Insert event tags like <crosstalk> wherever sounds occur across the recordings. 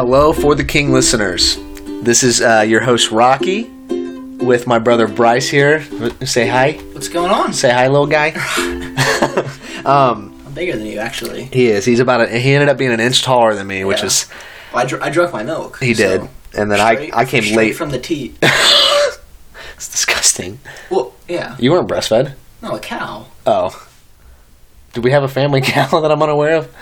Hello for the King listeners. This is uh, your host Rocky with my brother Bryce here. Say hi. What's going on? Say hi, little guy. <laughs> I'm bigger than you, actually. He is. He's about. A, he ended up being an inch taller than me, which is Well, I, dr- I drunk my milk. he so did. And then I straight- I came late. from the teat. <laughs> it's disgusting. well, yeah. You weren't breastfed. No, a cow. Oh. Do we have a family <laughs> cow that I'm unaware of?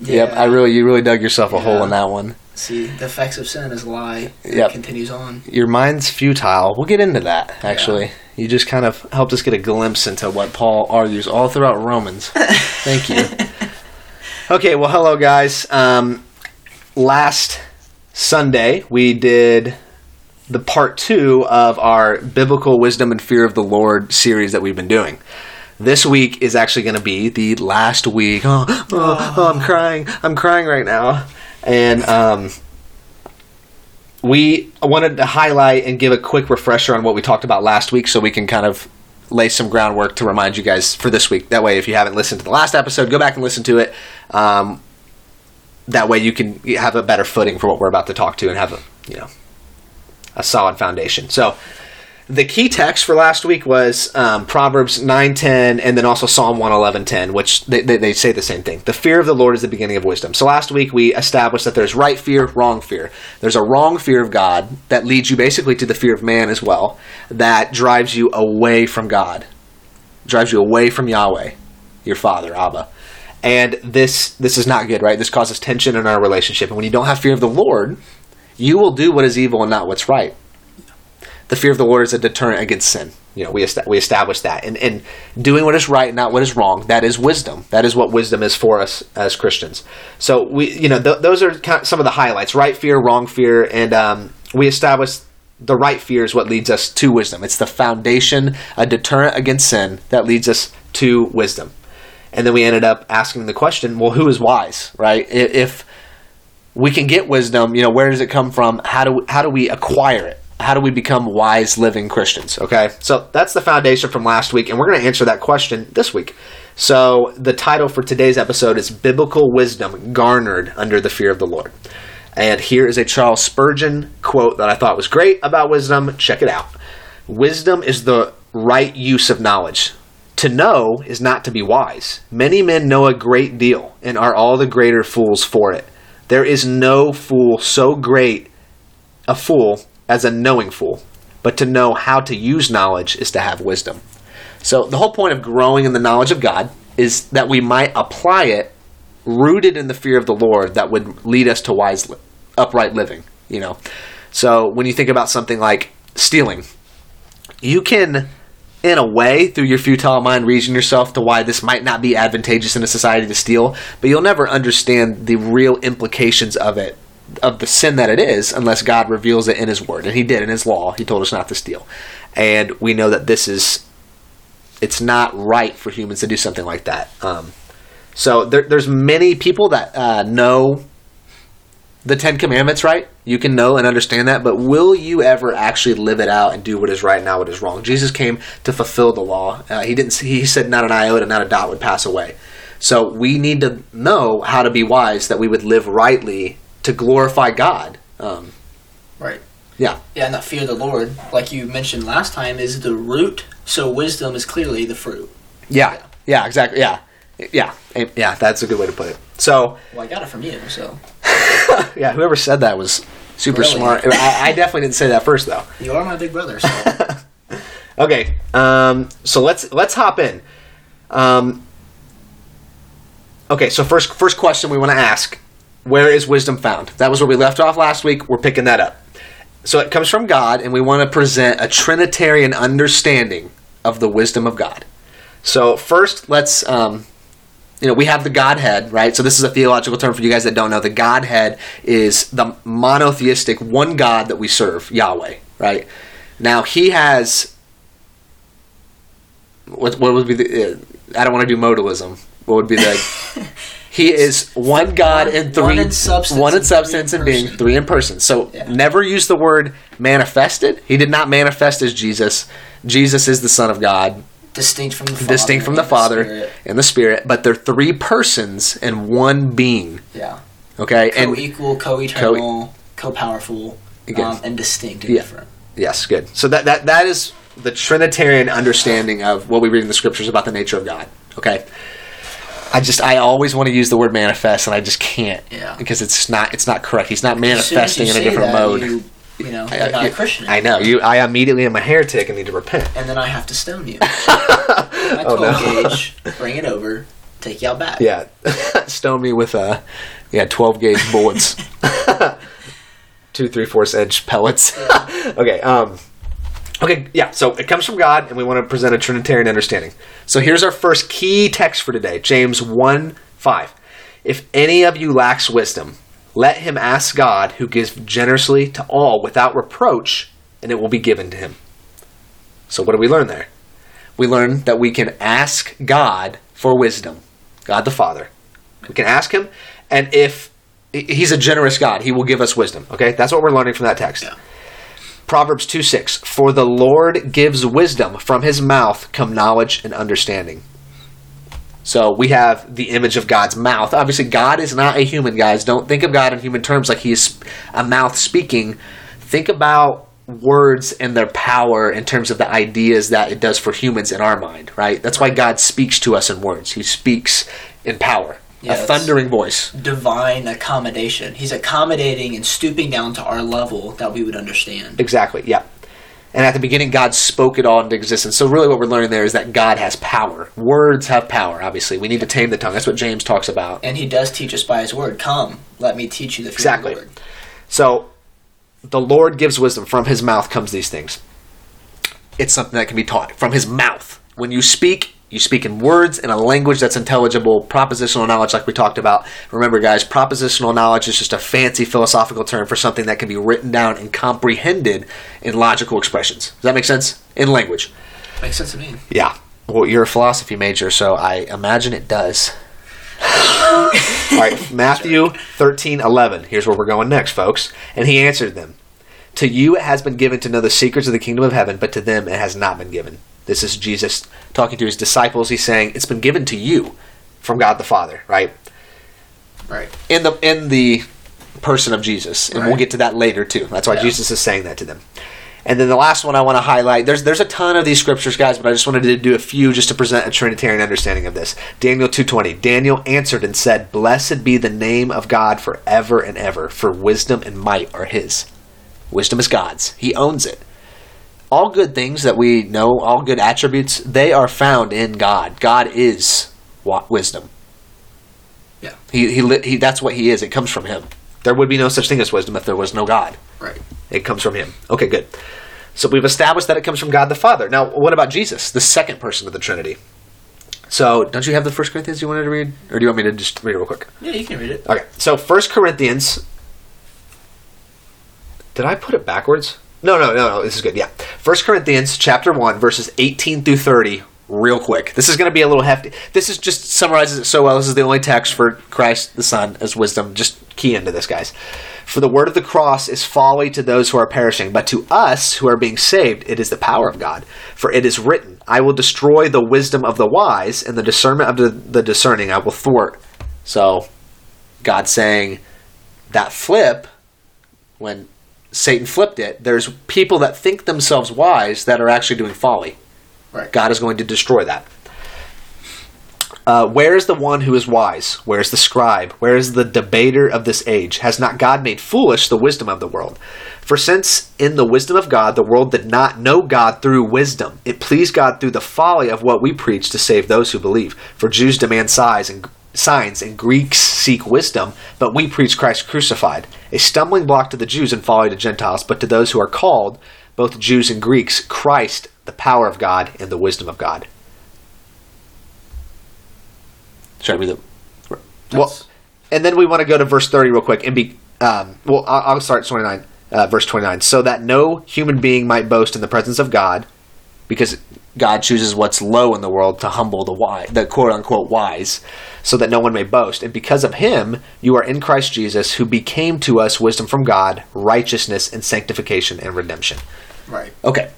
Yep. Yeah. I really, you really dug yourself a hole in that one. See, the effects of sin is a lie. It Yep. continues on. your mind's futile. We'll get into that, actually. You just kind of helped us get a glimpse into what Paul argues all throughout Romans. Thank you. <laughs> Okay, well, hello, guys. Um, last Sunday, we did the part two of our Biblical Wisdom and Fear of the Lord series that we've been doing. This week is actually going to be the last week. Oh, <gasps> oh, oh, I'm crying. I'm crying right now. And um, we wanted to highlight and give a quick refresher on what we talked about last week so we can kind of lay some groundwork to remind you guys for this week. That way, if you haven't listened to the last episode, go back and listen to it. Um, that way, you can have a better footing for what we're about to talk to and have a you know a solid foundation. So, the key text for last week was um, Proverbs 9.10 and then also Psalm 111.10, which they, they, they say the same thing. The fear of the Lord is the beginning of wisdom. So last week we established that there's right fear, wrong fear. There's a wrong fear of God that leads you basically to the fear of man as well, that drives you away from God, drives you away from Yahweh, your father, Abba. And this this is not good, right? This causes tension in our relationship. And when you don't have fear of the Lord, you will do what is evil and not what's right the fear of the Lord is a deterrent against sin. You know, we est- we established that, and and doing what is right, not what is wrong. That is wisdom. That is what wisdom is for us as Christians. So we, you know, th- those are kind of some of the highlights: right fear, wrong fear, and um, we established the right fear is what leads us to wisdom. It's the foundation, a deterrent against sin that leads us to wisdom. And then we ended up asking the question: Well, who is wise? Right? If we can get wisdom, you know, where does it come from? How do how do we acquire it? How do we become wise living Christians? Okay, so that's the foundation from last week, and we're going to answer that question this week. So the title for today's episode is "Biblical Wisdom Garnered Under the Fear of the Lord." And here is a Charles Spurgeon quote that I thought was great about wisdom. Check it out. Wisdom is the right use of knowledge. To know is not to be wise. Many men know a great deal and are all the greater fools for it. There is no fool so great a fool as a knowing fool, but to know how to use knowledge is to have wisdom. So the whole point of growing in the knowledge of God is that we might apply it rooted in the fear of the Lord that would lead us to wise upright living, you know. So when you think about something like stealing, you can in a way through your futile mind reason yourself to why this might not be advantageous in a society to steal, but you'll never understand the real implications of it of the sin that it is unless God reveals it in his word. And he did in his law. He told us not to steal. And we know that this is it's not right for humans to do something like that. Um, so there, there's many people that uh, know the Ten Commandments, right? You can know and understand that, but will you ever actually live it out and do what is right and what is wrong? Jesus came to fulfill the law. Uh, he didn't. He said, "Not an iota, not a dot would pass away." So we need to know how to be wise, that we would live rightly to glorify God. Um, Right. yeah, Yeah, and that fear of the Lord, like you mentioned last time, is the root. So wisdom is clearly the fruit. yeah, yeah, exactly. Yeah, yeah, yeah. That's a good way to put it. So Well, I got it from you, so <laughs> yeah, whoever said that was super Really? smart. I, I definitely didn't say that first though. you are my big brother. So <laughs> Okay, um, so let's let's hop in. Um, okay, so first first question we want to ask: Where is wisdom found? That was where we left off last week. We're picking that up. So it comes from God, and we want to present a Trinitarian understanding of the wisdom of God. So first, let's um, you know we have the Godhead, right? So this is a theological term for you guys that don't know. The Godhead is the monotheistic one God that we serve, Yahweh, right? Now He has what what would be the uh, I don't want to do modalism. What would be the <laughs> He is one God in three One in substance one in and substance and being three in person. So Yeah. never use the word manifested. He did not manifest as Jesus. Jesus is the Son of God, distinct from the Father. distinct from the and Father Spirit. and the Spirit, but they're three persons and one being. Yeah. Okay, and Co-equal, co-eternal, co-powerful, Again. um, and distinct and Yeah. different. yes, good. So that that that is the Trinitarian understanding of what we read in the scriptures about the nature of God. Okay. I just I always want to use the word manifest and I just can't Yeah. because it's not it's not correct. He's not As soon as manifesting in a different that, mode. You, you know, I- not a Christian. I know you. I immediately am a heretic and need to repent. And then I have to stone you. <laughs> My 12 Oh, no. gauge, bring it over, take you out back. Yeah, <laughs> stone me with uh, yeah, twelve gauge bullets, <laughs> two three fourths inch pellets. okay, um, okay, yeah. So it comes from God, and we want to present a Trinitarian understanding. So here's our first key text for today, James one five. If any of you lacks wisdom, let him ask God, who gives generously to all without reproach, and it will be given to him. So what do we learn there? We learn that we can ask God for wisdom. God the Father. We can ask Him, and if He's a generous God, He will give us wisdom. Okay, that's what we're learning from that text. Yeah. Proverbs 2 6. For the Lord gives wisdom, from His mouth come knowledge and understanding. So we have the image of God's mouth. Obviously, God is not a human, guys. Don't think of God in human terms like He is a mouth speaking. Think about words and their power in terms of the ideas that it does for humans in our mind, right? That's why God speaks to us in words. He speaks in power. Yeah, a thundering voice. Divine accommodation. He's accommodating and stooping down to our level that we would understand. Exactly, yeah. And at the beginning, God spoke it all into existence. So, really, what we're learning there is that God has power. Words have power, obviously. We need to tame the tongue. That's what James talks about. And he does teach us by his word. Come, let me teach you the fear Exactly. of the. So, the Lord gives wisdom. From his mouth comes these things. It's something that can be taught. From his mouth. When you speak, you speak in words in a language that's intelligible. Propositional knowledge, like we talked about. Remember, guys, propositional knowledge is just a fancy philosophical term for something that can be written down and comprehended in logical expressions. Does that make sense? In language. Makes sense to me. Yeah. Well, you're a philosophy major, so I imagine it does. <laughs> All right, Matthew 13, 11. Here's where we're going next, folks. And he answered them To you it has been given to know the secrets of the kingdom of heaven, but to them it has not been given. This is Jesus talking to his disciples. He's saying, It's been given to you from God the Father, right? Right. in the in the person of Jesus, and we'll get to that later too. That's why Yeah. Jesus is saying that to them. And then the last one I want to highlight. There's there's a ton of these scriptures, guys, but I just wanted to do a few just to present a Trinitarian understanding of this. Daniel two twenty. Daniel answered and said, "Blessed be the name of God forever and ever, for wisdom and might are His. Wisdom is God's. He owns it." All good things that we know, all good attributes, they are found in God. God is wisdom. Yeah. He, he, he, that's what he is. It comes from him. There would be no such thing as wisdom if there was no God. Right. It comes from him. Okay, good. So we've established that it comes from God the Father. Now, what about Jesus, the second person of the Trinity? So, don't you have the First Corinthians you wanted to read, or do you want me to just read it real quick? Yeah, you can read it. Okay. So, First Corinthians. Did I put it backwards? No, no, no, no. This is good. Yeah. First Corinthians chapter one, verses eighteen through thirty. Real quick. This is going to be a little hefty. This is just summarizes it so well. This is the only text for Christ the Son as wisdom. Just key into this, guys. For the word of the cross is folly to those who are perishing, but to us who are being saved, it is the power of God. For it is written, I will destroy the wisdom of the wise, and the discernment of the, the discerning I will thwart. So, God saying that flip, when Satan flipped it, there's people that think themselves wise that are actually doing folly. Right. God is going to destroy that. Uh, where is the one who is wise? Where is the scribe? Where is the debater of this age? Has not God made foolish the wisdom of the world? For since in the wisdom of God the world did not know God through wisdom, it pleased God through the folly of what we preach to save those who believe. For Jews demand sighs and signs and Greeks seek wisdom, but we preach Christ crucified, a stumbling block to the Jews and folly to Gentiles, but to those who are called, both Jews and Greeks, Christ, the power of God and the wisdom of God. Should I read the well, and then we want to go to verse 30 real quick and be um, well I'll, I'll start at 29 uh, verse 29 so that no human being might boast in the presence of god because god chooses what's low in the world to humble the wise the quote unquote wise so that no one may boast and because of him you are in christ jesus who became to us wisdom from god righteousness and sanctification and redemption Right. Okay,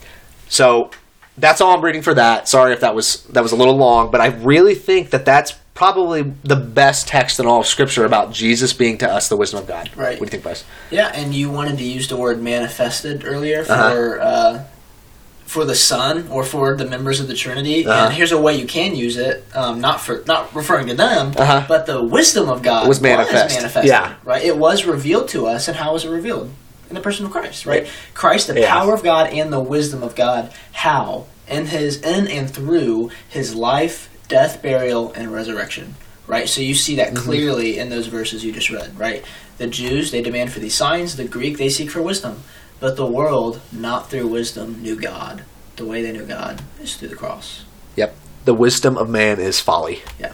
so that's all I'm reading for that. Sorry if that was that was a little long, but I really think that that's probably the best text in all of Scripture about Jesus being to us the wisdom of God. Right. What do you think, Bryce? Yeah, and you wanted to use the word manifested earlier for Uh-huh. uh, for the Son or for the members of the Trinity. Uh-huh. And here's a way you can use it, um, not for not referring to them, Uh-huh. but the wisdom of God Was manifest. manifested, Yeah. right. It was revealed to us, and how was it revealed? In the person of Christ, right? Christ, the Yeah. power of God and the wisdom of God. How in his in and through his life, death, burial, and resurrection. Right, so you see Mm-hmm. that clearly in those verses you just read. Right, the Jews they demand for these signs. The Greek they seek for wisdom, but the world, not through wisdom, knew God. The way they knew God is through the cross. Yep. The wisdom of man is folly. Yeah.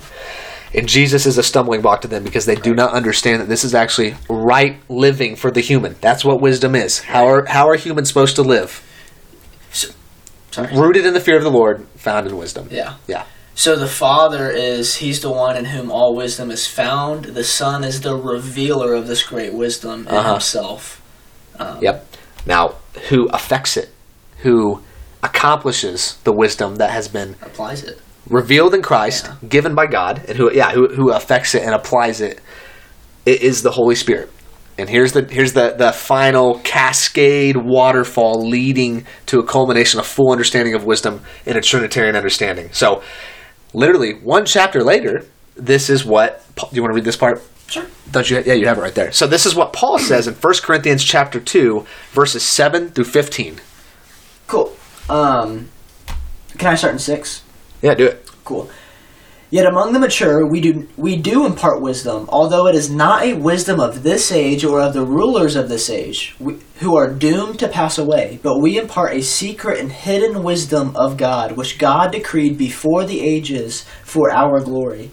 And Jesus is a stumbling block to them because they do not understand that this is actually right living for the human. That's what wisdom is. How are how are humans supposed to live? Sorry. Rooted in the fear of the Lord, found in wisdom. Yeah. Yeah. So the Father is He's the one in whom all wisdom is found. The Son is the revealer of this great wisdom in Uh-huh. Himself. Um, Yep. Now, who affects it? Who accomplishes the wisdom that has been Applies it. revealed in Christ, Yeah. given by God, and who yeah, who who affects it and applies it, it is the Holy Spirit. And here's the here's the the final cascade waterfall leading to a culmination of full understanding of wisdom in a Trinitarian understanding. So, literally one chapter later, this is what Paul- do you want to read this part? Sure. Don't you? Yeah, you have it right there. So this is what Paul says in 1 Corinthians chapter two, verses seven through fifteen. Cool. Um, can I start in six? Yeah, do it. Cool. Yet among the mature we do we do impart wisdom, although it is not a wisdom of this age or of the rulers of this age, we, who are doomed to pass away. But we impart a secret and hidden wisdom of God, which God decreed before the ages for our glory.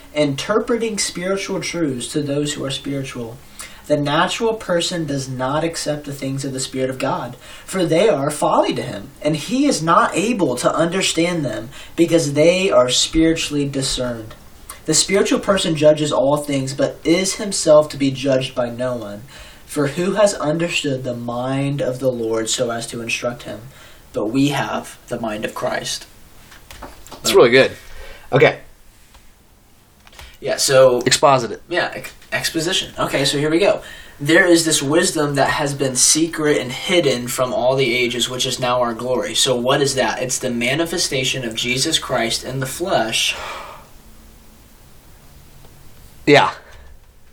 interpreting spiritual truths to those who are spiritual. The natural person does not accept the things of the Spirit of God, for they are folly to him, and he is not able to understand them, because they are spiritually discerned. The spiritual person judges all things, but is himself to be judged by no one. For who has understood the mind of the Lord so as to instruct him? But we have the mind of Christ. That's really good. Okay, Yeah, so exposit it. Yeah, ex- exposition. Okay, so here we go. There is this wisdom that has been secret and hidden from all the ages, which is now our glory. So, what is that? It's the manifestation of Jesus Christ in the flesh. Yeah.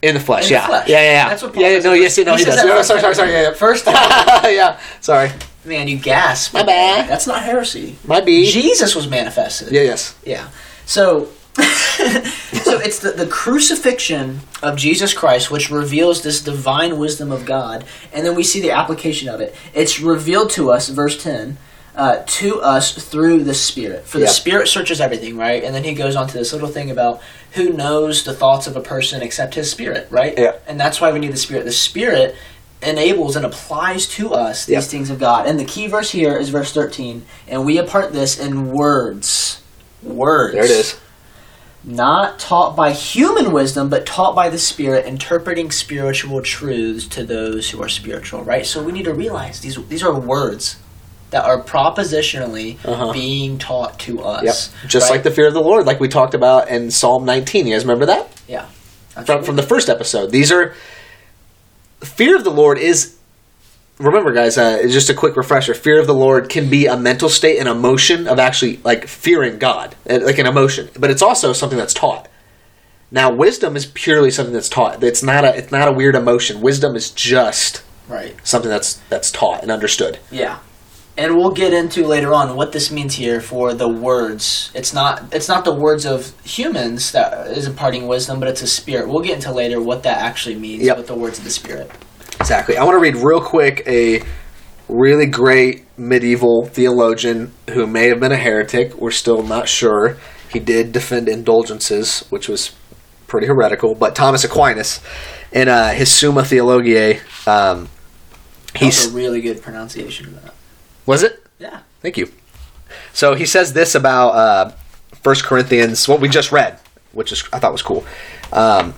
In the flesh, In the yeah. flesh. yeah. Yeah, yeah, That's what Paul yeah. yeah, no, yes, no, He he, does. No, sorry, sorry, sorry. Yeah, yeah. <laughs> First, <laughs> yeah, sorry. man, you gasp. My bad. That's not heresy. My B. Jesus was manifested. Yeah, yes. Yeah. So, <laughs> so it's the, the crucifixion of Jesus Christ which reveals this divine wisdom of God, and then we see the application of it. It's revealed to us, verse ten, uh, to us through the Spirit. For the Yeah. Spirit searches everything, right? And then he goes on to this little thing about who knows the thoughts of a person except his Spirit, right? Yeah. And that's why we need the Spirit. The Spirit enables and applies to us these Yep. things of God. And the key verse here is verse 13. And we impart this in words. Words. There it is. Not taught by human wisdom, but taught by the Spirit, interpreting spiritual truths to those who are spiritual, right? So we need to realize these, these are words that are propositionally Uh-huh. being taught to us. Yep. us. Just right? like the fear of the Lord, like we talked about in Psalm 19. You guys remember that? Yeah. From, from the first episode. These are. Fear of the Lord is. Remember, guys, uh, just a quick refresher. Fear of the Lord can be a mental state, an emotion of actually, like, fearing God, uh, like an emotion. But it's also something that's taught. Now, wisdom is purely something that's taught. It's not a, it's not a weird emotion. Wisdom is just Right. something that's that's taught and understood. Yeah. And we'll get into later on what this means here for the words. It's not it's not the words of humans that is imparting wisdom, but it's a spirit. We'll get into later what that actually means Yep. with the words of the spirit. Exactly. I want to read real quick a really great medieval theologian who may have been a heretic. We're still not sure. He did defend indulgences, which was pretty heretical. But Thomas Aquinas, in uh, his Summa Theologiae, um, That's he's a really good pronunciation of that. was it? Yeah. Thank you. So he says this about uh, 1 Corinthians, what we just read, which is I thought was cool. Um,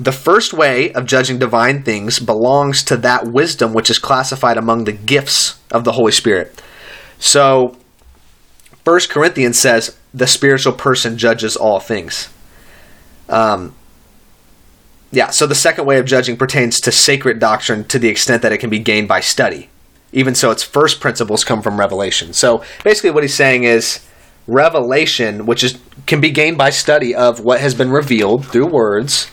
the first way of judging divine things belongs to that wisdom which is classified among the gifts of the Holy Spirit. So, 1 Corinthians says the spiritual person judges all things. Um, yeah, so the second way of judging pertains to sacred doctrine to the extent that it can be gained by study. Even so, its first principles come from revelation. So basically, what he's saying is revelation, which is can be gained by study of what has been revealed through words.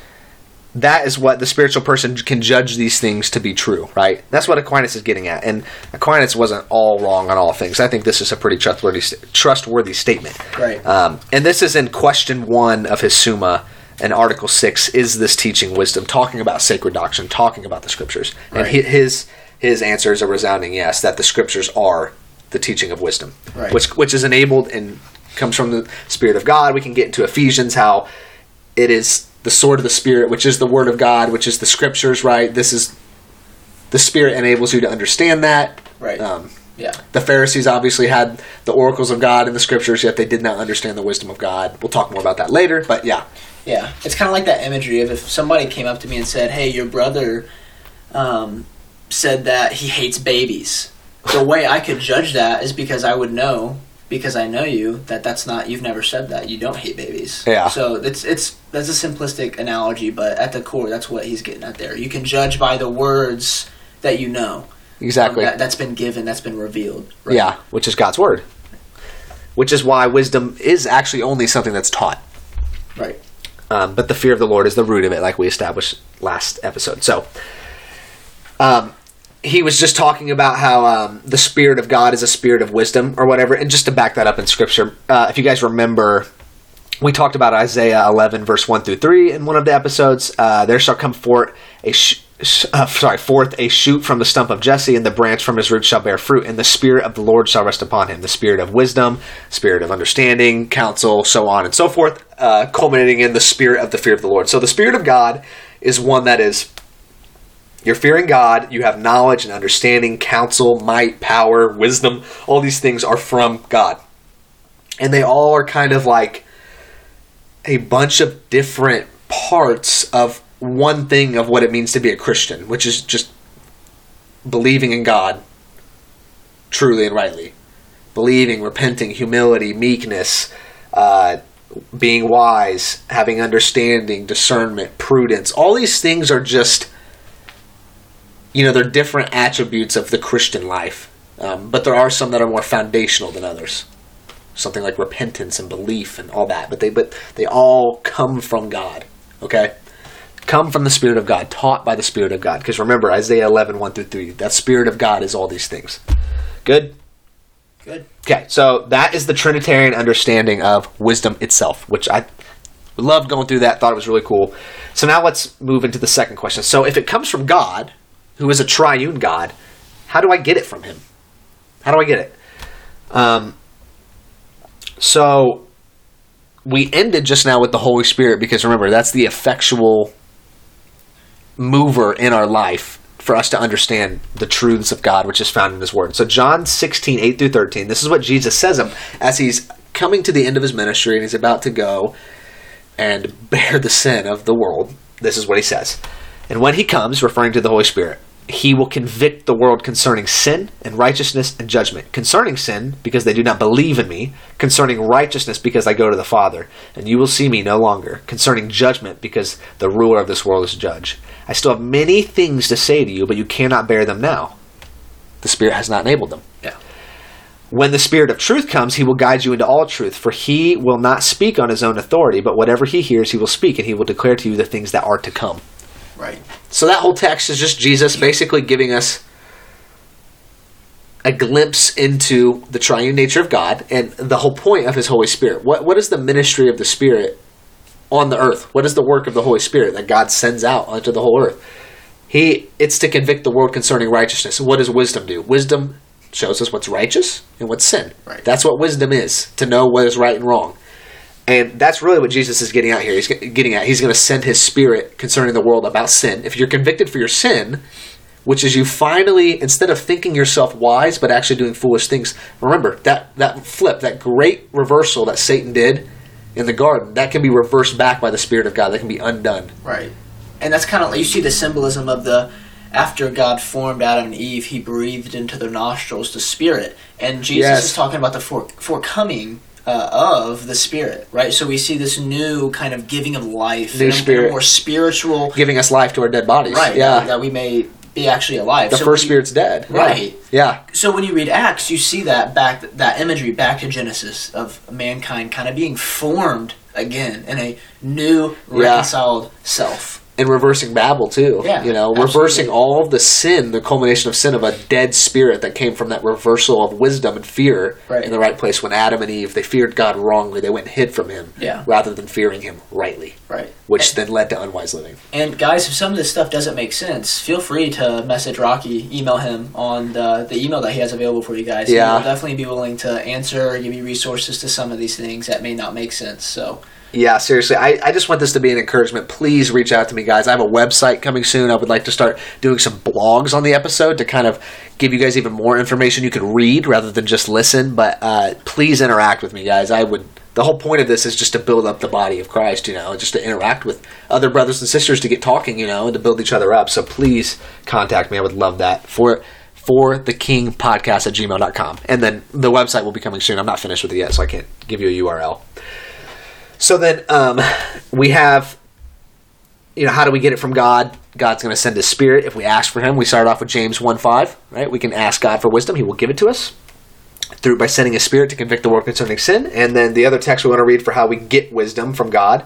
That is what the spiritual person can judge these things to be true, right? That's what Aquinas is getting at, and Aquinas wasn't all wrong on all things. I think this is a pretty trustworthy trustworthy statement. Right. Um, and this is in question one of his Summa and Article six. Is this teaching wisdom? Talking about sacred doctrine, talking about the scriptures, and Right. hi- his his answer is a resounding yes. That the scriptures are the teaching of wisdom, Right. which which is enabled and comes from the Spirit of God. We can get into Ephesians how it is the sword of the Spirit, which is the Word of God, which is the scriptures. Right. This is the Spirit enables you to understand that. Right. Um, yeah. the Pharisees obviously had the oracles of God in the scriptures, yet they did not understand the wisdom of God. We'll talk more about that later, but yeah, Yeah, it's kind of like that imagery of if somebody came up to me and said, "Hey, your brother um, said that he hates babies." The way I could judge that is because I would know, because I know you, that that's not. You've never said that. You don't hate babies. Yeah. So it's it's that's a simplistic analogy, but at the core, that's what he's getting at there. You can judge by the words that you know. exactly. That, that's been given. That's been revealed. right? Yeah, which is God's word. Which is why wisdom is actually only something that's taught. Right. Um, but the fear of the Lord is the root of it, like we established last episode. So, um, he was just talking about how um, the Spirit of God is a spirit of wisdom or whatever. And just to back that up in Scripture, uh, if you guys remember, we talked about Isaiah 11, verse 1 through 3 in one of the episodes. Uh, there shall come forth a sh- uh, sorry, forth a shoot from the stump of Jesse, and the branch from his root shall bear fruit, and the spirit of the Lord shall rest upon him, the spirit of wisdom, spirit of understanding, counsel, so on and so forth, uh, culminating in the spirit of the fear of the Lord. So the spirit of God is one that is you're fearing God, you have knowledge and understanding, counsel, might, power, wisdom. All these things are from God. And they all are kind of like a bunch of different parts of one thing of what it means to be a Christian, which is just believing in God truly and rightly. Believing, repenting, humility, meekness, uh, being wise, having understanding, discernment, prudence. All these things are just you know, they're different attributes of the Christian life. Um, but there are some that are more foundational than others. Something like repentance and belief and all that. But they but they all come from God. Okay? Come from the Spirit of God, taught by the Spirit of God. Because remember, Isaiah 11, 1 through 3, that Spirit of God is all these things. Good? Good. Okay, so that is the Trinitarian understanding of wisdom itself, which I loved going through that, thought it was really cool. So now let's move into the second question. So if it comes from God, who is a triune God, how do I get it from him? How do I get it? Um, so we ended just now with the Holy Spirit because remember, that's the effectual mover in our life for us to understand the truths of God, which is found in His Word. So, John 16, 8 through 13, this is what Jesus says him as he's coming to the end of his ministry and he's about to go and <laughs> bear the sin of the world. This is what he says. And when he comes, referring to the Holy Spirit, he will convict the world concerning sin and righteousness and judgment. Concerning sin, because they do not believe in me. Concerning righteousness, because I go to the Father, and you will see me no longer. Concerning judgment, because the ruler of this world is judge. I still have many things to say to you, but you cannot bear them now. The Spirit has not enabled them. Yeah. When the Spirit of truth comes, he will guide you into all truth, for he will not speak on his own authority, but whatever he hears, he will speak, and he will declare to you the things that are to come. Right. So that whole text is just Jesus basically giving us a glimpse into the triune nature of God and the whole point of His Holy Spirit. What what is the ministry of the Spirit on the earth? What is the work of the Holy Spirit that God sends out onto the whole earth? He it's to convict the world concerning righteousness. What does wisdom do? Wisdom shows us what's righteous and what's sin. Right. That's what wisdom is to know what is right and wrong. And that's really what Jesus is getting out here. He's getting at. He's going to send His Spirit concerning the world about sin. If you're convicted for your sin, which is you finally, instead of thinking yourself wise but actually doing foolish things, remember that that flip, that great reversal that Satan did in the garden, that can be reversed back by the Spirit of God. That can be undone. Right. And that's kind of you see the symbolism of the after God formed Adam and Eve, He breathed into their nostrils the Spirit, and Jesus Yes. is talking about the fore, forecoming uh, of the Spirit, right? So we see this new kind of giving of life, New spirit. a more spiritual, Giving us life to our dead bodies. right? Yeah. that we may be actually alive. the So first you- spirit's dead. Right. Yeah. So when you read Acts, you see that back that imagery back to Genesis of mankind kind of being formed again in a new Yeah. reconciled self. And reversing Babel too. Yeah, you know, absolutely. reversing all of the sin, the culmination of sin of a dead spirit that came from that reversal of wisdom and fear Right. in the right place. When Adam and Eve they feared God wrongly, they went and hid from Him, Yeah. rather than fearing Him rightly, Right. which then led to unwise living. And guys, if some of this stuff doesn't make sense, feel free to message Rocky, email him on the, the email that he has available for you guys. Yeah. He'll definitely be willing to answer or give you resources to some of these things that may not make sense. So, Yeah, seriously, I, I just want this to be an encouragement. Please reach out to me, guys. I have a website coming soon. I would like to start doing some blogs on the episode to kind of give you guys even more information you can read rather than just listen. But uh, please interact with me, guys. I would. The whole point of this is just to build up the body of Christ, you know, just to interact with other brothers and sisters to get talking, you know, and to build each other up. So please contact me. I would love that. For for the king podcast at gmail.com. And then the website will be coming soon. I'm not finished with it yet, so I can't give you a URL. So then um, we have, you know, how do we get it from God? God's going to send His Spirit if we ask for Him. We started off with James 1 5, right? We can ask God for wisdom, He will give it to us through by sending His Spirit to convict the world concerning sin. And then the other text we want to read for how we get wisdom from God.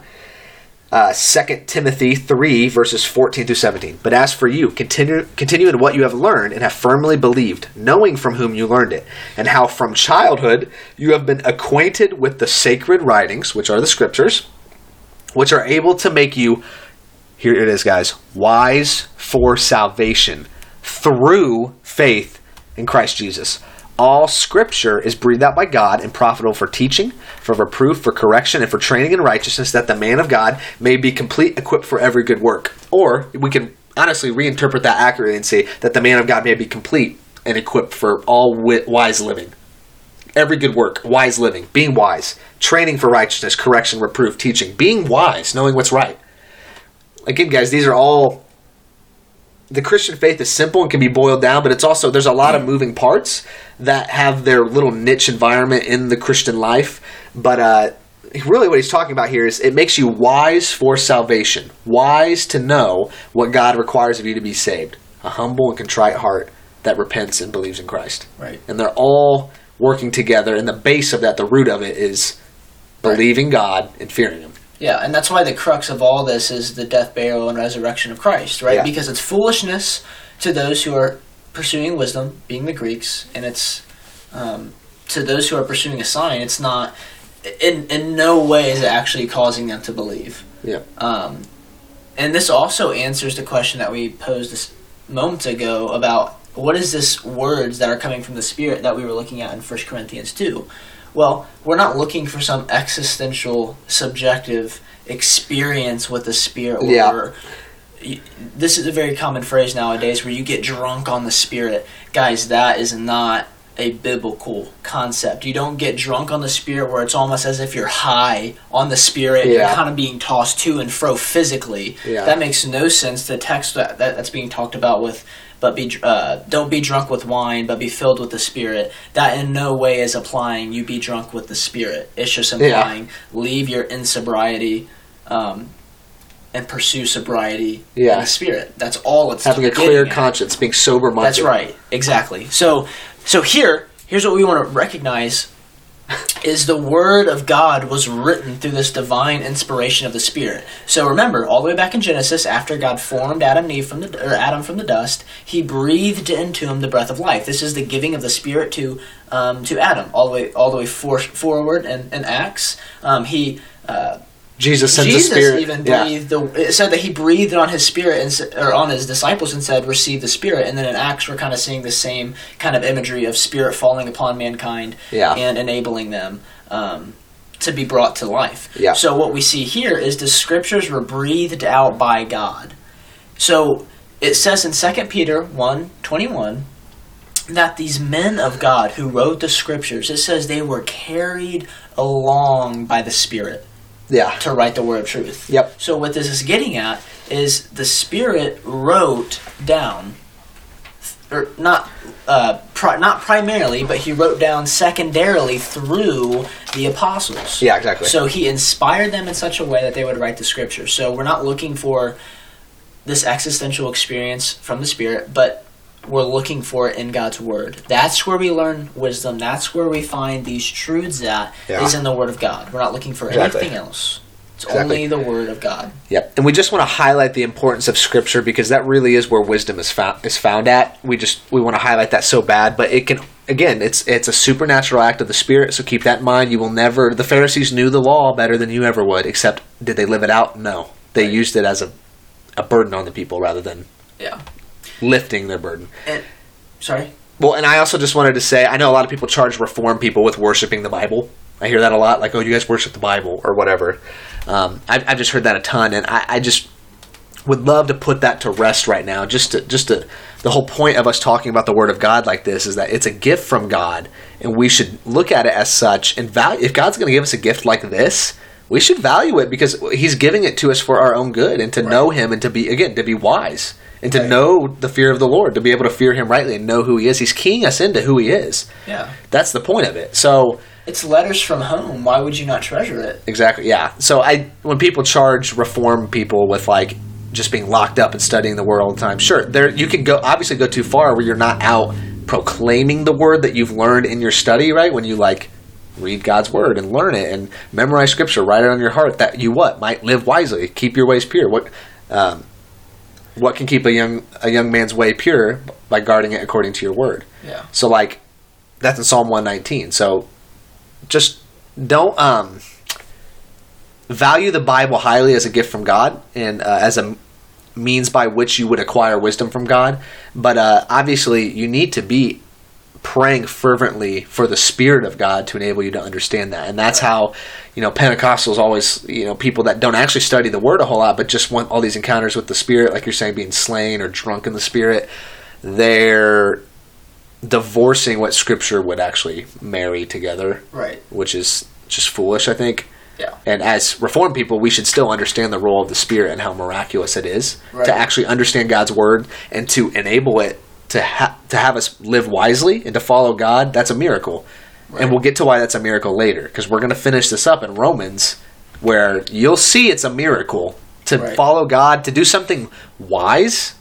Uh, 2 Timothy 3, verses 14 through 17. But as for you, continue, continue in what you have learned and have firmly believed, knowing from whom you learned it, and how from childhood you have been acquainted with the sacred writings, which are the scriptures, which are able to make you, here it is, guys, wise for salvation through faith in Christ Jesus. All scripture is breathed out by God and profitable for teaching, for reproof, for correction, and for training in righteousness, that the man of God may be complete, equipped for every good work. Or we can honestly reinterpret that accurately and say that the man of God may be complete and equipped for all wise living. Every good work, wise living, being wise, training for righteousness, correction, reproof, teaching, being wise, knowing what's right. Again, guys, these are all the Christian faith is simple and can be boiled down, but it's also there's a lot of moving parts that have their little niche environment in the Christian life. But uh, really, what he's talking about here is it makes you wise for salvation, wise to know what God requires of you to be saved, a humble and contrite heart that repents and believes in Christ. Right. And they're all working together, and the base of that, the root of it, is believing God and fearing Him. Yeah, and that's why the crux of all this is the death, burial, and resurrection of Christ, right? Yeah. Because it's foolishness to those who are pursuing wisdom, being the Greeks, and it's um, to those who are pursuing a sign. It's not in in no way is it actually causing them to believe. Yeah. Um, and this also answers the question that we posed this moments ago about what is this words that are coming from the Spirit that we were looking at in 1 Corinthians 2. Well, we're not looking for some existential, subjective experience with the Spirit. Yeah. we're- this is a very common phrase nowadays where you get drunk on the Spirit. Guys, that is not a biblical concept. You don't get drunk on the Spirit where it's almost as if you're high on the Spirit. You're kind of being tossed to and fro physically. Yeah. That makes no sense. The text that, that that's being talked about with, but be uh, don't be drunk with wine, but be filled with the Spirit. That in no way is applying you be drunk with the Spirit. It's just implying leave your insobriety. Um, and pursue sobriety Yeah. in the spirit. That's all it's Having a clear at. conscience, being sober minded. That's right. Exactly. So so here here's what we want to recognize is the word of God was written through this divine inspiration of the Spirit. So remember, all the way back in Genesis, after God formed Adam and Eve from the or Adam from the dust, He breathed into him the breath of life. This is the giving of the Spirit to um, to Adam, all the way all the way for, forward and, in Acts. Um, he uh, Jesus sends Jesus the Spirit. even yeah. breathed the. It said that he breathed on his spirit and or on his disciples and said, "Receive the Spirit." And then in Acts, we're kind of seeing the same kind of imagery of Spirit falling upon mankind Yeah. and enabling them um, to be brought to life. Yeah. So what we see here is the Scriptures were breathed out by God. So it says in 2 Peter 1, 21, that these men of God who wrote the Scriptures, it says they were carried along by the Spirit Yeah. to write the word of truth. Yep. So what this is getting at is the Spirit wrote down, or not, uh, pri- not primarily, but he wrote down secondarily through the apostles. Yeah, exactly. So he inspired them in such a way that they would write the scripture. So we're not looking for this existential experience from the Spirit, but we're looking for it in God's Word. That's where we learn wisdom. That's where we find these truths at is in the Word of God. We're not looking for Exactly. anything else. It's Exactly. only the Word of God. Yep. And we just want to highlight the importance of scripture because that really is where wisdom is found is found at. We just we want to highlight that so bad, but it can again, it's it's a supernatural act of the spirit, so keep that in mind. You will never the Pharisees knew the law better than you ever would, except did they live it out? No. They Right. used it as a a burden on the people rather than Yeah. Lifting their burden. And sorry. Well, and I also just wanted to say, I know a lot of people charge reform people with worshiping the Bible. I hear that a lot, like, oh, you guys worship the Bible or whatever. Um, I've, I've just heard that a ton, and I, I just would love to put that to rest right now. Just to, just to, the whole point of us talking about the Word of God like this is that it's a gift from God, and we should look at it as such. And value. If God's going to give us a gift like this, we should value it because He's giving it to us for our own good and to know Him and to be again to be wise and to Right. know the fear of the Lord, to be able to fear Him rightly and know who He is. He's keying us into who He is. Yeah. That's the point of it. So It's letters from home. Why would you not treasure it? exactly, yeah. So I when people charge reform people with like just being locked up and studying the word all the time, sure, there you can go obviously go too far where you're not out proclaiming the word that you've learned in your study, right? When you like read God's word and learn it and memorize scripture, write it on your heart that you what might live wisely, keep your ways pure. What um, what can keep a young a young man's way pure by guarding it according to your word. Yeah. So like that's in Psalm 119. So just don't um value the Bible highly as a gift from God and uh, as a means by which you would acquire wisdom from God. But uh, obviously, you need to be praying fervently for the Spirit of God to enable you to understand that. And that's how, you know, Pentecostals always, you know, people that don't actually study the Word a whole lot, but just want all these encounters with the Spirit, like you're saying, being slain or drunk in the Spirit, they're divorcing what Scripture would actually marry together, Right. which is just foolish, I think. Yeah. And as Reformed people, we should still understand the role of the Spirit and how miraculous it is Right. to actually understand God's Word and to enable it to ha- to have us live wisely and to follow God. That's a miracle, Right. and we'll get to why that's a miracle later because we're going to finish this up in Romans, where you'll see it's a miracle to Right. follow God to do something wise.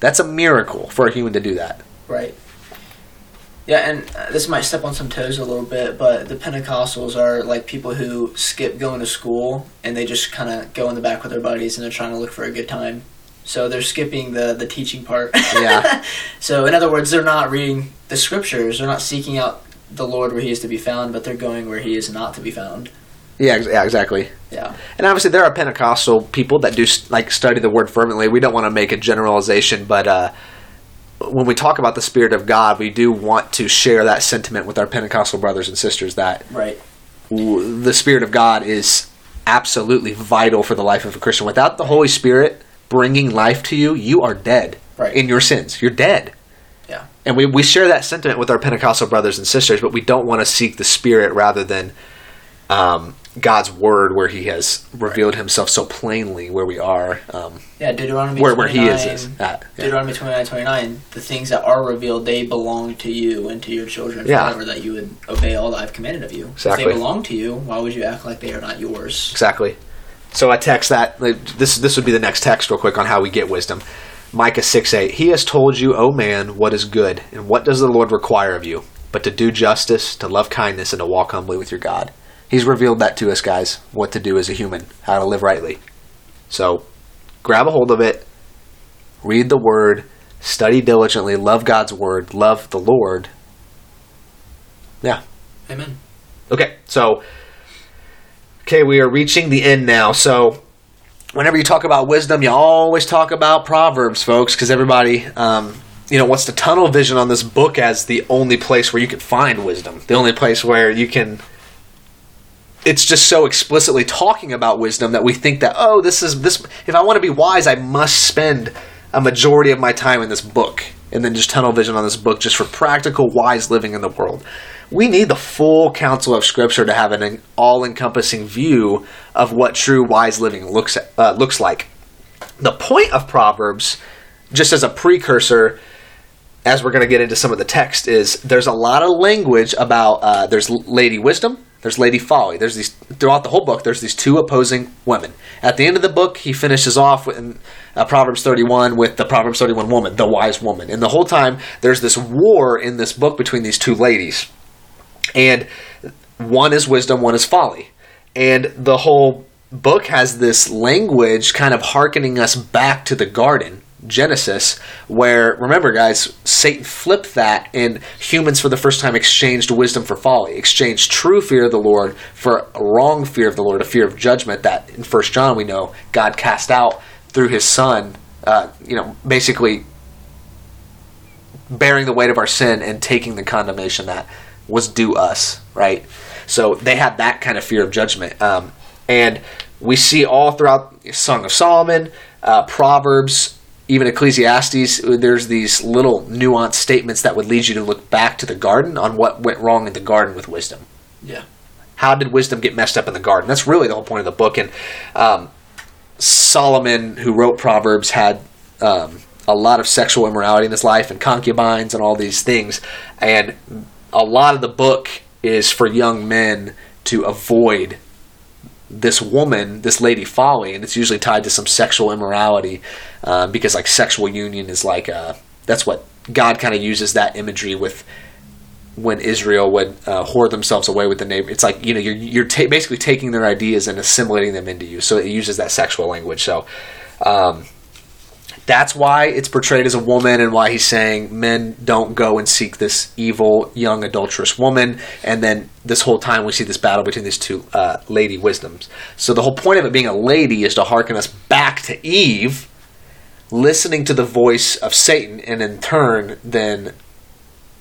That's a miracle for a human to do that. Right. Yeah, and uh, this might step on some toes a little bit, but the Pentecostals are like people who skip going to school and they just kind of go in the back with their buddies and they're trying to look for a good time. So they're skipping the the teaching part. Yeah. <laughs> so in other words, they're not reading the scriptures. They're not seeking out the Lord where He is to be found, but they're going where He is not to be found. Yeah, ex- yeah, exactly. Yeah. And obviously, there are Pentecostal people that do like study the word fervently. We don't want to make a generalization, but uh, when we talk about the Spirit of God, we do want to share that sentiment with our Pentecostal brothers and sisters that Right. w- the Spirit of God is absolutely vital for the life of a Christian. Without the Holy Spirit bringing life to you, you are dead Right. in your sins. You're dead. Yeah. And we, we share that sentiment with our Pentecostal brothers and sisters, but we don't want to seek the Spirit rather than um, God's Word, where He has revealed Himself so plainly where we are, um, Yeah. Deuteronomy. where where He is, 29, is at. Yeah. Deuteronomy 29, 29, the things that are revealed, they belong to you and to your children Yeah. forever, that you would obey all that I've commanded of you. Exactly. If they belong to you, why would you act like they are not yours? Exactly. So I text that. This this would be the next text, real quick, on how we get wisdom. Micah six eight. He has told you, O man, what is good, and what does the Lord require of you? but to do justice, to love kindness, and to walk humbly with your God. He's revealed that to us, guys, what to do as a human, how to live rightly. So grab a hold of it, read the Word, study diligently, love God's Word, love the Lord. Yeah. Amen. Okay, so okay, we are reaching the end now. So whenever you talk about wisdom, you always talk about Proverbs, folks, because everybody, um, you know, wants to tunnel vision on this book as the only place where you can find wisdom, the only place where you can. It's just so explicitly talking about wisdom that we think that oh, this is this. If I want to be wise, I must spend a majority of my time in this book, and then just tunnel vision on this book just for practical, wise living in the world we need the full counsel of Scripture to have an all-encompassing view of what true wise living looks uh, looks like. The point of Proverbs, just as a precursor, as we're going to get into some of the text, is there's a lot of language about uh, there's Lady Wisdom, there's Lady Folly. There's these throughout the whole book. There's these two opposing women. At the end of the book, he finishes off with uh, Proverbs 31 with the Proverbs 31 woman, the wise woman. And the whole time, there's this war in this book between these two ladies and one is wisdom, one is folly. And the whole book has this language kind of hearkening us back to the garden, Genesis, where, remember, guys, Satan flipped that, and humans for the first time exchanged wisdom for folly, exchanged true fear of the Lord for a wrong fear of the Lord, a fear of judgment that in First John we know God cast out through his Son, uh, you know, basically bearing the weight of our sin and taking the condemnation that was due us, right? So they had that kind of fear of judgment. Um, and we see all throughout Song of Solomon, uh, Proverbs, even Ecclesiastes, there's these little nuanced statements that would lead you to look back to the garden on what went wrong in the garden with wisdom. Yeah. How did wisdom get messed up in the garden? That's really the whole point of the book. And um, Solomon, who wrote Proverbs, had um, a lot of sexual immorality in his life and concubines and all these things. And a lot of the book is for young men to avoid this woman, this lady folly, and it's usually tied to some sexual immorality um, because like sexual union is like that's what God kind of uses that imagery with when Israel would uh, whore themselves away with the neighbor. It's like you know you're you're ta- basically taking their ideas and assimilating them into you. So it uses that sexual language. So um, that's why it's portrayed as a woman and why he's saying men don't go and seek this evil young adulterous woman. And then this whole time we see this battle between these two uh, lady wisdoms. So the whole point of it being a lady is to hearken us back to eve listening to the voice of satan and in turn then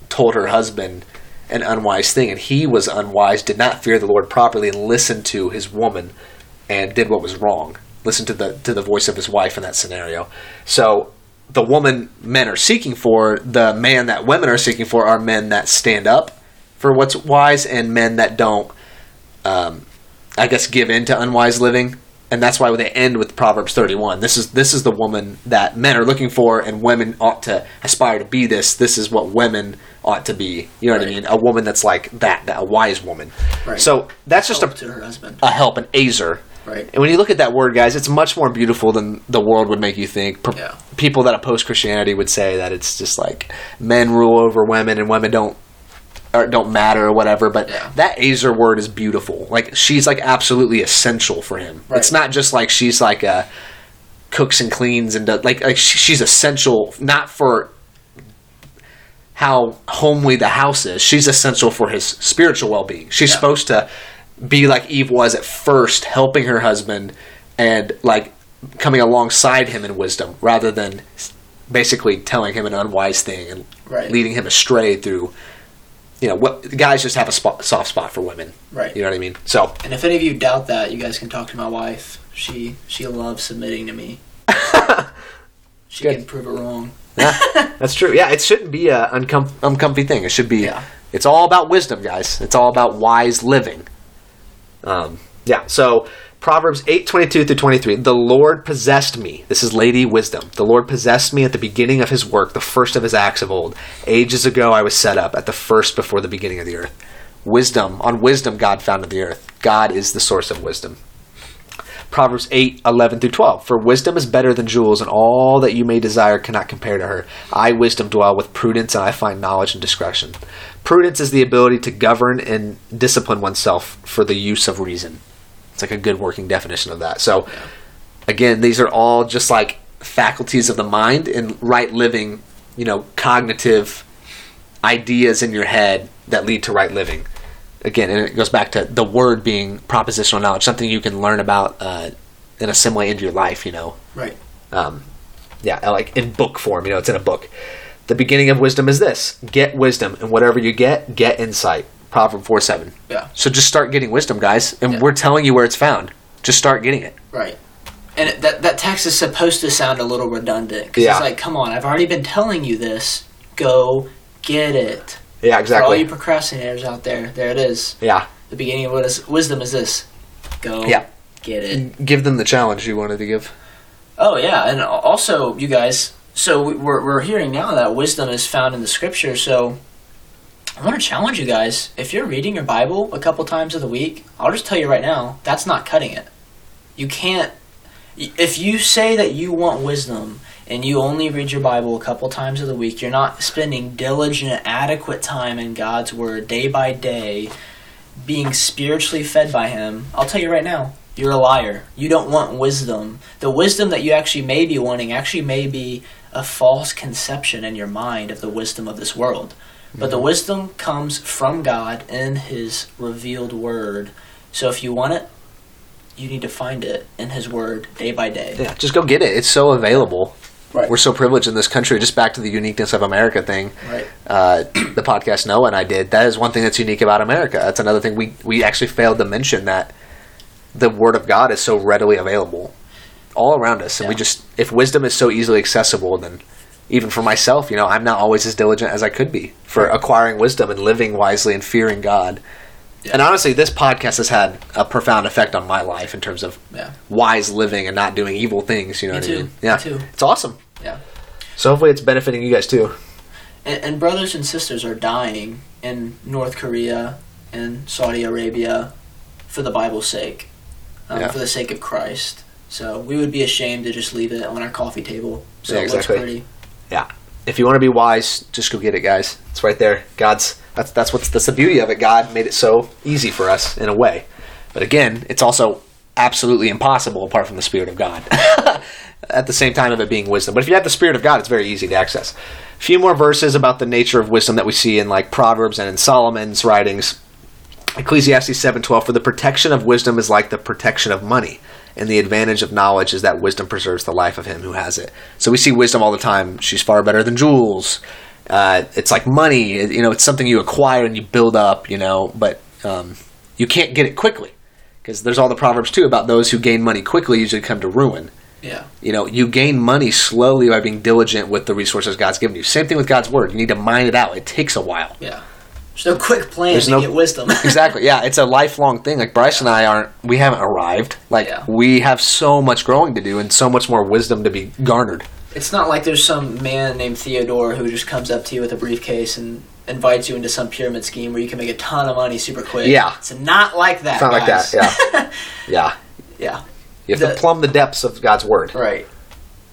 told her husband an unwise thing. And he was unwise did not fear the lord properly and listened to his woman and did what was wrong listen to the to the voice of his wife in that scenario. So the woman men are seeking for, the man that women are seeking for, are men that stand up for what's wise and men that don't, um, I guess, give in to unwise living. And that's why they end with Proverbs 31. This is this is the woman that men are looking for, and women ought to aspire to be this. This is what women ought to be. You know right. what I mean? A woman that's like that, that a wise woman. Right. So that's just help a to her husband. a help, an azer Right. And when you look at that word, guys, it's much more beautiful than the world would make you think. yeah. People that oppose Christianity would say that it's just like men rule over women and women don't or don't matter or whatever. But yeah. that Azer word is beautiful. Like she's like absolutely essential for him. Right. It's not just like she's like a cooks and cleans and does, like like she's essential not for how homely the house is. She's essential for his spiritual well being. She's yeah. supposed to be like Eve was at first, helping her husband and like coming alongside him in wisdom rather than basically telling him an unwise thing and right. leading him astray through you know what guys just have a spot, soft spot for women. Right. You know what i mean? So and if any of you doubt that you guys can talk to my wife. She she loves submitting to me. <laughs> She Good. can prove it wrong. Yeah, <laughs> that's true. Yeah it shouldn't be a uncom- uncomfy thing. It should be yeah. it's all about wisdom guys. It's all about wise living um, yeah, so Proverbs 8 22 through 23. The Lord possessed me. This is Lady Wisdom. The Lord possessed me at the beginning of his work, the first of his acts of old. Ages ago I was set up, at the first before the beginning of the earth. Wisdom, on wisdom God founded the earth. God is the source of wisdom. Proverbs 8, 11 through 12. For wisdom is better than jewels, and all that you may desire cannot compare to her. I, wisdom, dwell with prudence, and I find knowledge and discretion. Prudence is the ability to govern and discipline oneself for the use of reason. It's like a good working definition of that. So, again, these are all just like faculties of the mind and right living, you know, cognitive ideas in your head that lead to right living. Again, and it goes back to the word being propositional knowledge, something you can learn about uh, and assimilate into your life, you know. Right. Um, yeah, like in book form, you know, it's in a book. The beginning of wisdom is this get wisdom, and whatever you get, get insight. Proverb 4 7. Yeah. So just start getting wisdom, guys, and Yeah. we're telling you where it's found. Just start getting it. Right. And it, that that text is supposed to sound a little redundant. 'cause Yeah. It's like, come on, I've already been telling you this. Go get it. Yeah, exactly. For all you procrastinators out there, there it is. Yeah. The beginning of what is, wisdom is this. Go Yeah. get it. Give them the challenge you wanted to give. Oh yeah, and also you guys. So we- we're we're hearing now that wisdom is found in the scripture. So I want to challenge you guys. If you're reading your Bible a couple times of the week, I'll just tell you right now, that's not cutting it. You can't. If you say that you want wisdom and you only read your Bible a couple times of the week, you're not spending diligent, adequate time in God's Word day by day, being spiritually fed by Him. I'll tell you right now, you're a liar. You don't want wisdom. The wisdom that you actually may be wanting actually may be a false conception in your mind of the wisdom of this world. But the mm-hmm. wisdom comes from God in His revealed Word. So if you want it, you need to find it in His Word day by day. Yeah, just go get it. It's so available. Right. We're so privileged in this country. Just back to the uniqueness of America thing. Right. Uh, the podcast Noah and I did. That is one thing that's unique about America. That's another thing we we actually failed to mention that the Word of God is so readily available all around us, and we just if wisdom is so easily accessible, then even for myself, you know, I'm not always as diligent as I could be for acquiring wisdom and living wisely and fearing God. And honestly, this podcast has had a profound effect on my life in terms of Yeah. wise living and not doing evil things. You know Me what too. I mean? Yeah, Me too. it's awesome. Yeah. So hopefully, it's benefiting you guys too. And, and brothers and sisters are dying in North Korea and Saudi Arabia for the Bible's sake, um, Yeah. for the sake of Christ. So we would be ashamed to just leave it on our coffee table. So Yeah, it exactly. looks pretty. Yeah. If you want to be wise, just go get it, guys. It's right there. God's that's that's what's that's the beauty of it. God made it so easy for us in a way, but again, it's also absolutely impossible apart from the Spirit of God. <laughs> At the same time of it being wisdom, but if you have the Spirit of God, it's very easy to access. A few more verses about the nature of wisdom that we see in like Proverbs and in Solomon's writings. Ecclesiastes seven twelve. For the protection of wisdom is like the protection of money, and the advantage of knowledge is that wisdom preserves the life of him who has it. So we see wisdom all the time. She's far better than jewels. Uh, it's like money. You know, it's something you acquire and you build up. You know, but um, you can't get it quickly because there's all the proverbs too about those who gain money quickly usually come to ruin. Yeah. You know, you gain money slowly by being diligent with the resources God's given you. Same thing with God's word. You need to mine it out. It takes a while. Yeah. There's no quick plan There's to no- get wisdom. <laughs> exactly. Yeah, it's a lifelong thing. Like Bryce and I aren't. We haven't arrived. Like Yeah. we have so much growing to do and so much more wisdom to be garnered. It's not like there's some man named Theodore who just comes up to you with a briefcase and invites you into some pyramid scheme where you can make a ton of money super quick. Yeah. It's not like that. It's not like that. Yeah. <laughs> yeah. yeah. You have The- to plumb the depths of God's word. Right.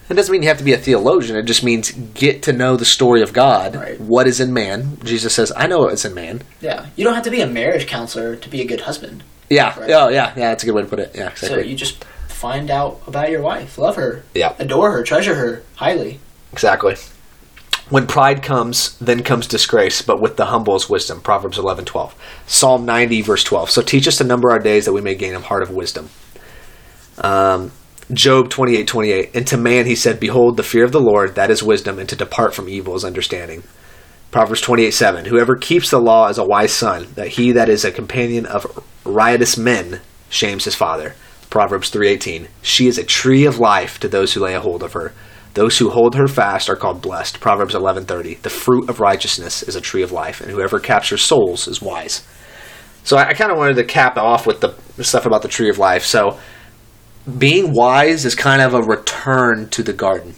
It doesn't mean you have to be a theologian. It just means get to know the story of God. Right. What is in man? Jesus says, "I know what is in man." Yeah. You don't have to be a marriage counselor to be a good husband. Yeah. Right. Oh, yeah. Yeah. That's a good way to put it. Yeah. So Exactly. you just find out about your wife, love her, yeah. adore her, treasure her highly. Exactly. When pride comes, then comes disgrace, but with the humble is wisdom. Proverbs eleven twelve. Psalm 90, verse 12. So teach us to number our days that we may gain a heart of wisdom. Um, Job twenty eight twenty eight. And to man he said, Behold, the fear of the Lord, that is wisdom, and to depart from evil is understanding. Proverbs twenty eight seven. Whoever keeps the law is a wise son, that he that is a companion of riotous men shames his father. Proverbs 3:18 She is a tree of life to those who lay a hold of her. Those who hold her fast are called blessed. Proverbs 11:30 The fruit of righteousness is a tree of life, and whoever captures souls is wise. So I, I kind of wanted to cap off with the, the stuff about the tree of life. So being wise is kind of a return to the garden.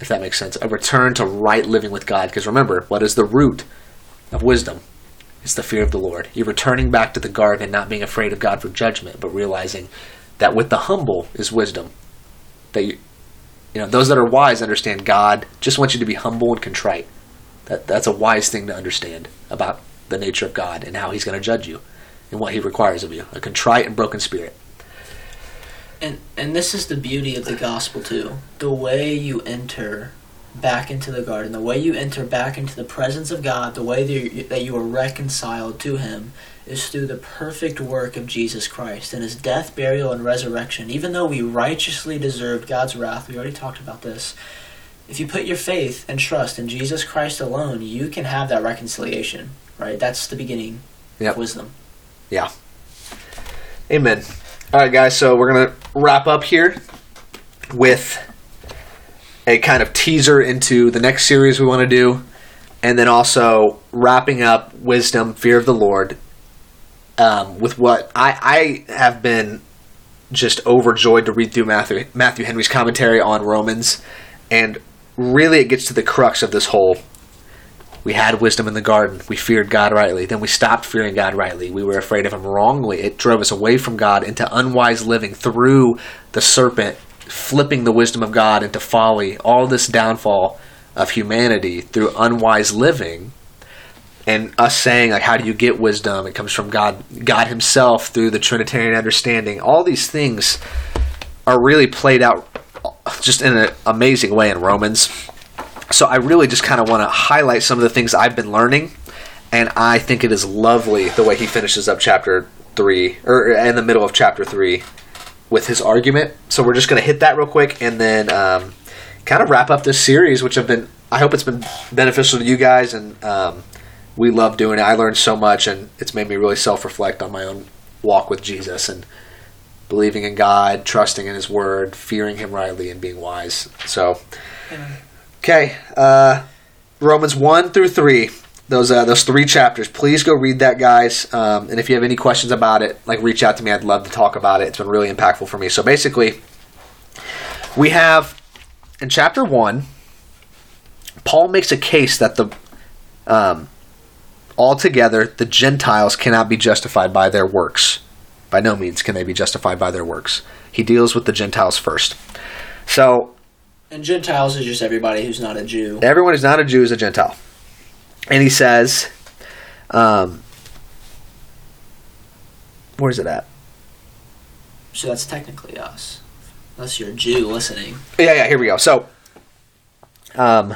If that makes sense. A return to right living with God because remember, what is the root of wisdom? It's the fear of the Lord. You're returning back to the garden and not being afraid of God for judgment, but realizing that with the humble is wisdom. That you, you know, those that are wise understand God just wants you to be humble and contrite. That that's a wise thing to understand about the nature of God and how He's going to judge you and what He requires of you. A contrite and broken spirit. And and this is the beauty of the gospel too. The way you enter back into the garden, the way you enter back into the presence of God, the way that you, that you are reconciled to Him is through the perfect work of Jesus Christ and His death, burial, and resurrection. Even though we righteously deserved God's wrath, we already talked about this. If you put your faith and trust in Jesus Christ alone, you can have that reconciliation. Right? That's the beginning Yep. of wisdom. Yeah. Amen. All right, guys. So we're gonna wrap up here with a kind of teaser into the next series we want to do, and then also wrapping up wisdom, fear of the Lord, um, with what I I have been just overjoyed to read through Matthew Matthew Henry's commentary on Romans, and really it gets to the crux of this whole we had wisdom in the garden. We feared God rightly. Then we stopped fearing God rightly. We were afraid of Him wrongly. It drove us away from God into unwise living through the serpent, flipping the wisdom of God into folly. All this downfall of humanity through unwise living. And us saying, like, how do you get wisdom? It comes from God, God Himself through the Trinitarian understanding. All these things are really played out just in an amazing way in Romans so I really just kind of want to highlight some of the things I've been learning, and I think it is lovely the way he finishes up chapter three or in the middle of chapter three with his argument. So we're just going to hit that real quick and then um, kind of wrap up this series, which have been I hope it's been beneficial to you guys, and um, we love doing it. I learned so much, and it's made me really self reflect on my own walk with Jesus and believing in God, trusting in His Word, fearing Him rightly, and being wise. So. Okay, uh, Romans one through three. Those uh, those three chapters. Please go read that, guys. Um, and if you have any questions about it, like reach out to me. I'd love to talk about it. It's been really impactful for me. So basically, we have in chapter one, Paul makes a case that the um, altogether the Gentiles cannot be justified by their works. By no means can they be justified by their works. He deals with the Gentiles first. So And Gentiles is just everybody who's not a Jew. everyone who's not a Jew is a Gentile. And he says, um, where's it at? So that's technically us. Unless you're a Jew listening. Yeah, yeah, here we go. So, um,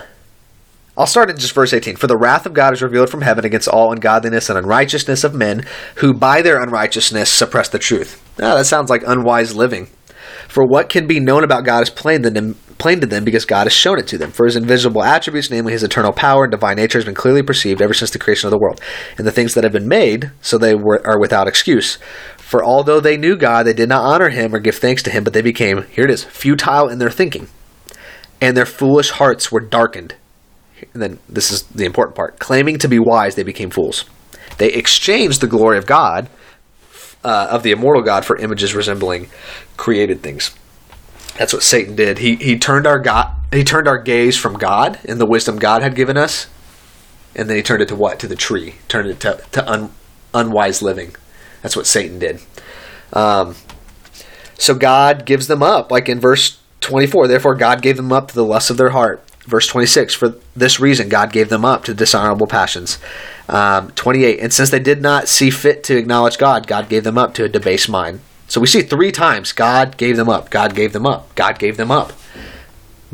I'll start in just verse 18. For the wrath of God is revealed from heaven against all ungodliness and unrighteousness of men who by their unrighteousness suppress the truth. Ah, that sounds like unwise living. For what can be known about God is plain to them, plain to them because God has shown it to them. For his invisible attributes, namely his eternal power and divine nature, has been clearly perceived ever since the creation of the world, and the things that have been made, so they were, are without excuse. For although they knew God, they did not honor him or give thanks to him, but they became, here it is, futile in their thinking, and their foolish hearts were darkened. And then this is the important part. Claiming to be wise, they became fools. They exchanged the glory of God, uh, of the immortal God, for images resembling created things. That's what Satan did. He he turned our God he turned our gaze from God and the wisdom God had given us, and then he turned it to what? To the tree. Turned it to to un, unwise living. That's what Satan did. Um, so God gives them up, like in verse 24. Therefore, God gave them up to the lust of their heart. Verse 26. For this reason, God gave them up to dishonorable passions. Um, 28. And since they did not see fit to acknowledge God, God gave them up to a debased mind. So we see three times God gave them up. God gave them up. God gave them up.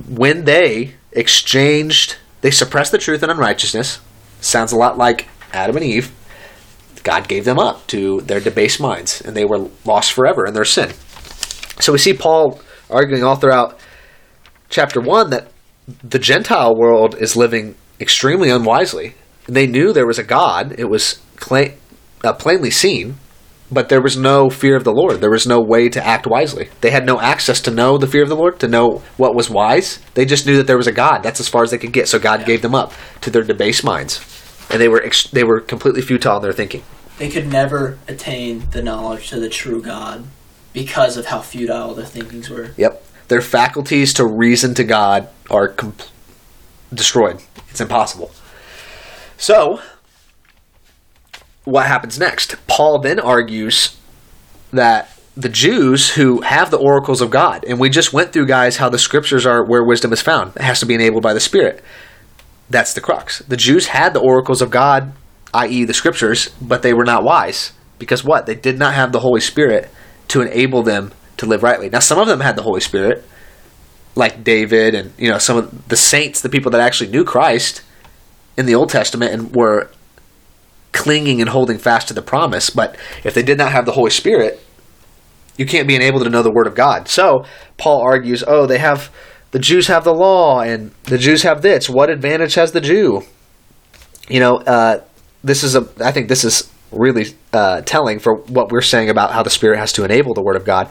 When they exchanged, they suppressed the truth and unrighteousness. Sounds a lot like Adam and Eve. God gave them up to their debased minds, and they were lost forever in their sin. So we see Paul arguing all throughout chapter 1 that the Gentile world is living extremely unwisely. They knew there was a God, it was cla- uh, plainly seen, but there was no fear of the Lord. There was no way to act wisely. They had no access to know the fear of the Lord, to know what was wise. They just knew that there was a God. That's as far as they could get. So God gave them up to their debased minds, and they were ex- they were completely futile in their thinking. They could never attain the knowledge to the true God because of how futile their thinkings were. Yep. Their faculties to reason to God are com- destroyed. It's impossible. So, what happens next? Paul then argues that the Jews who have the oracles of God, and we just went through, guys, how the scriptures are where wisdom is found. It has to be enabled by the Spirit. That's the crux. The Jews had the oracles of God, i.e., the scriptures, but they were not wise because what? They did not have the Holy Spirit to enable them to live rightly. Now, some of them had the Holy Spirit, like David and you know some of the saints, the people that actually knew Christ in the Old Testament and were clinging and holding fast to the promise. But if they did not have the Holy Spirit, you can't be enabled to know the Word of God. So Paul argues, oh, they have the Jews have the law and the Jews have this. What advantage has the Jew? You know, uh, this is a. I think this is really uh, telling for what we're saying about how the Spirit has to enable the Word of God.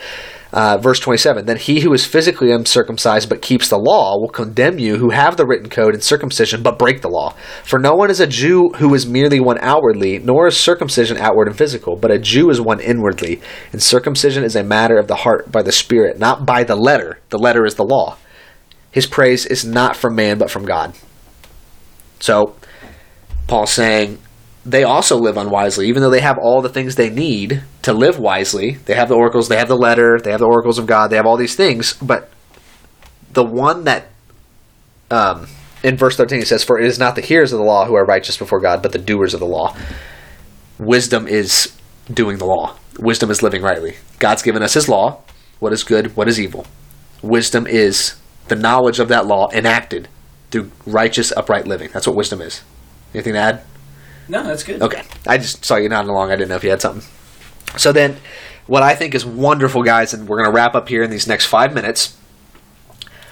Uh, verse 27 Then he who is physically uncircumcised but keeps the law will condemn you who have the written code and circumcision but break the law. For no one is a Jew who is merely one outwardly, nor is circumcision outward and physical, but a Jew is one inwardly. And circumcision is a matter of the heart by the Spirit, not by the letter. The letter is the law. His praise is not from man but from God. So, Paul's saying they also live unwisely, even though they have all the things they need to live wisely. They have the oracles, they have the letter, they have the oracles of God, they have all these things. But the one that, um, in verse 13, he says, For it is not the hearers of the law who are righteous before God, but the doers of the law. Wisdom is doing the law, wisdom is living rightly. God's given us his law what is good, what is evil. Wisdom is the knowledge of that law enacted through righteous, upright living. That's what wisdom is. Anything to add? No, that's good. Okay. I just saw you nodding along. I didn't know if you had something. So then, what I think is wonderful, guys, and we're going to wrap up here in these next five minutes,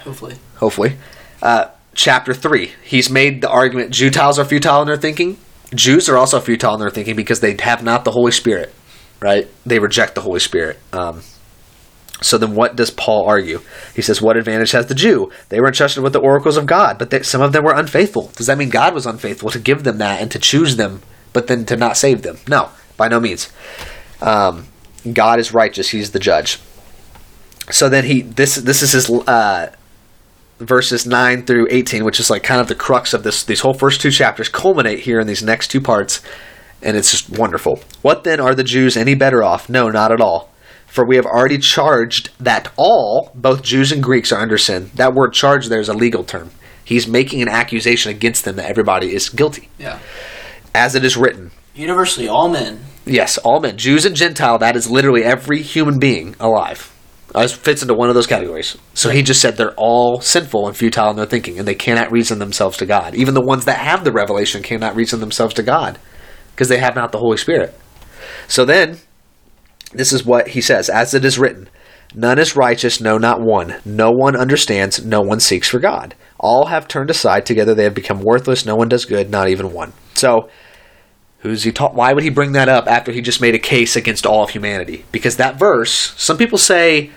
Hopefully. hopefully. Uh, chapter 3. He's made the argument Gentiles are futile in their thinking. Jews are also futile in their thinking because they have not the Holy Spirit, right? They reject the Holy Spirit. Um, so then, what does Paul argue? He says, "What advantage has the Jew? They were entrusted with the oracles of God, but they, some of them were unfaithful. Does that mean God was unfaithful to give them that and to choose them, but then to not save them? No, by no means. Um, God is righteous; He's the judge. So then he this this is his uh, verses nine through eighteen, which is like kind of the crux of this. These whole first two chapters culminate here in these next two parts, and it's just wonderful. What then are the Jews any better off? No, not at all. For we have already charged that all, both Jews and Greeks, are under sin. That word charge there is a legal term. He's making an accusation against them that everybody is guilty. Yeah. As it is written, Universally, all men. Yes, all men, Jews and Gentile, that is literally every human being alive. Uh, fits into one of those categories. So he just said they're all sinful and futile in their thinking, and they cannot reason themselves to God. Even the ones that have the revelation cannot reason themselves to God because they have not the Holy Spirit. So then, this is what he says As it is written, none is righteous, no, not one. No one understands, no one seeks for God. All have turned aside, together they have become worthless, no one does good, not even one. So, who's he taught? Why would he bring that up after he just made a case against all of humanity? Because that verse, some people say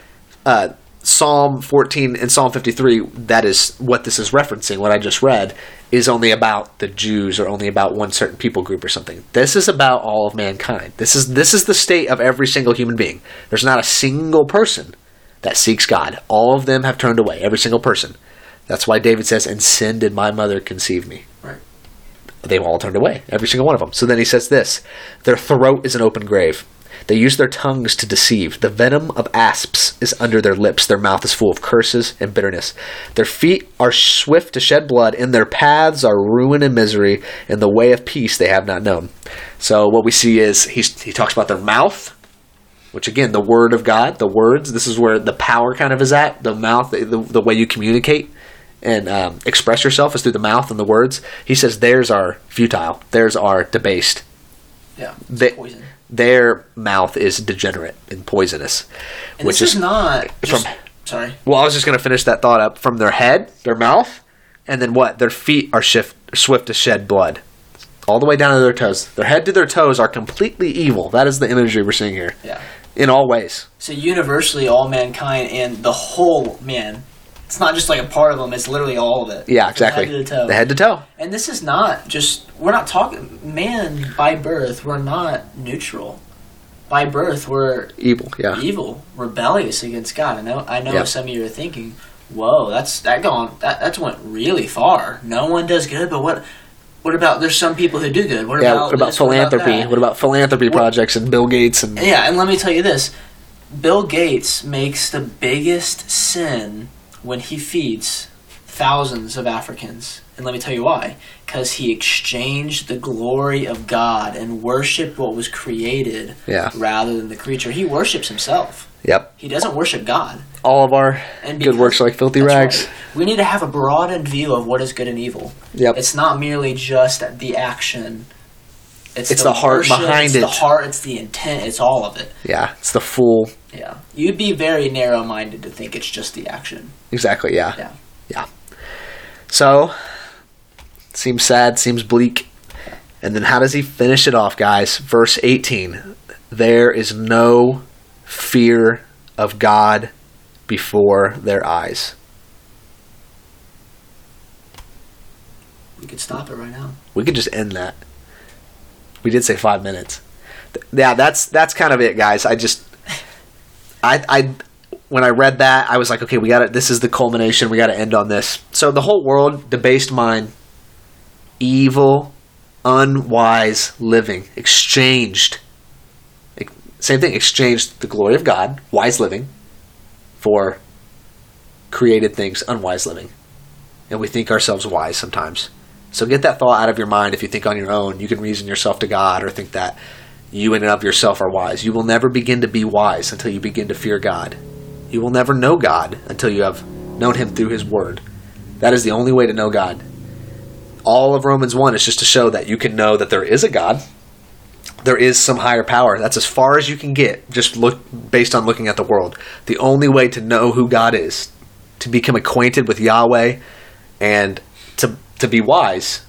uh, Psalm 14 and Psalm 53, that is what this is referencing, what I just read, is only about the Jews or only about one certain people group or something. This is about all of mankind. This is this is the state of every single human being. There's not a single person that seeks God. All of them have turned away, every single person. That's why David says, "And sin did my mother conceive me." Right. They've all turned away, every single one of them. So then he says this Their throat is an open grave. They use their tongues to deceive. The venom of asps is under their lips. Their mouth is full of curses and bitterness. Their feet are swift to shed blood, and their paths are ruin and misery. In the way of peace they have not known. So what we see is he talks about their mouth, which again, the word of God, the words. This is where the power kind of is at. The mouth, the, the way you communicate and um, express yourself is through the mouth and the words. He says theirs are futile. Theirs are debased. Yeah. They, Poison. their mouth is degenerate and poisonous, And which is is not just, from- sorry. well. I was just going to finish that thought up from their head, their mouth, and then what? Their feet are shift, swift to shed blood, all the way down to their toes. Their head to their toes are completely evil. That is the imagery we're seeing here, Yeah. in all ways. So universally, all mankind and the whole man. It's not just like a part of them. It's literally all of it. Yeah, From exactly. Head to the toe. The head to toe. And this is not just. We're not talking. Man, by birth, we're not neutral. By birth, we're Evil. Yeah. evil, rebellious against God. I know. I know. Yeah. Some of you are thinking, "Whoa, that's that gone. That that's went really far. No one does good, but what? What about? There's some people who do good. What Yeah. about What about this? What about philanthropy? What about philanthropy projects and Bill Gates and Yeah, and let me tell you this: Bill Gates makes the biggest sin when he feeds thousands of Africans. And let me tell you why. Because he exchanged the glory of God and worshiped what was created Yeah. rather than the creature. He worships himself. Yep. He doesn't worship God. All of our And good works are like filthy rags. right. We need to have a broadened view of what is good and evil. Yep. It's not merely just the action. It's, It's the heart worship, behind it's it. the heart. It's the intent. It's all of it. Yeah. It's the full. Yeah, you'd be very narrow-minded to think it's just the action. Exactly. Yeah. Yeah. Yeah. So, seems sad, seems bleak. And then how does he finish it off, guys? Verse 18. There is no fear of God before their eyes. We could stop it right now. We could just end that. We did say five minutes. Yeah, that's that's kind of it, guys. I just, I, I, when I read that, I was like, okay, we got it. This is the culmination. We got to end on this. So the whole world, debased mind, evil, unwise living, exchanged. Same thing. Exchanged the glory of God, wise living, for created things, unwise living, and we think ourselves wise sometimes. So get that thought out of your mind. If you think on your own, you can reason yourself to God or think that you in and of yourself are wise. You will never begin to be wise until you begin to fear God. You will never know God until you have known Him through His Word. That is the only way to know God. All of Romans 1 is just to show that you can know that there is a God. There is some higher power. That's as far as you can get, just look based on looking at the world. The only way to know who God is, to become acquainted with Yahweh, and to to be wise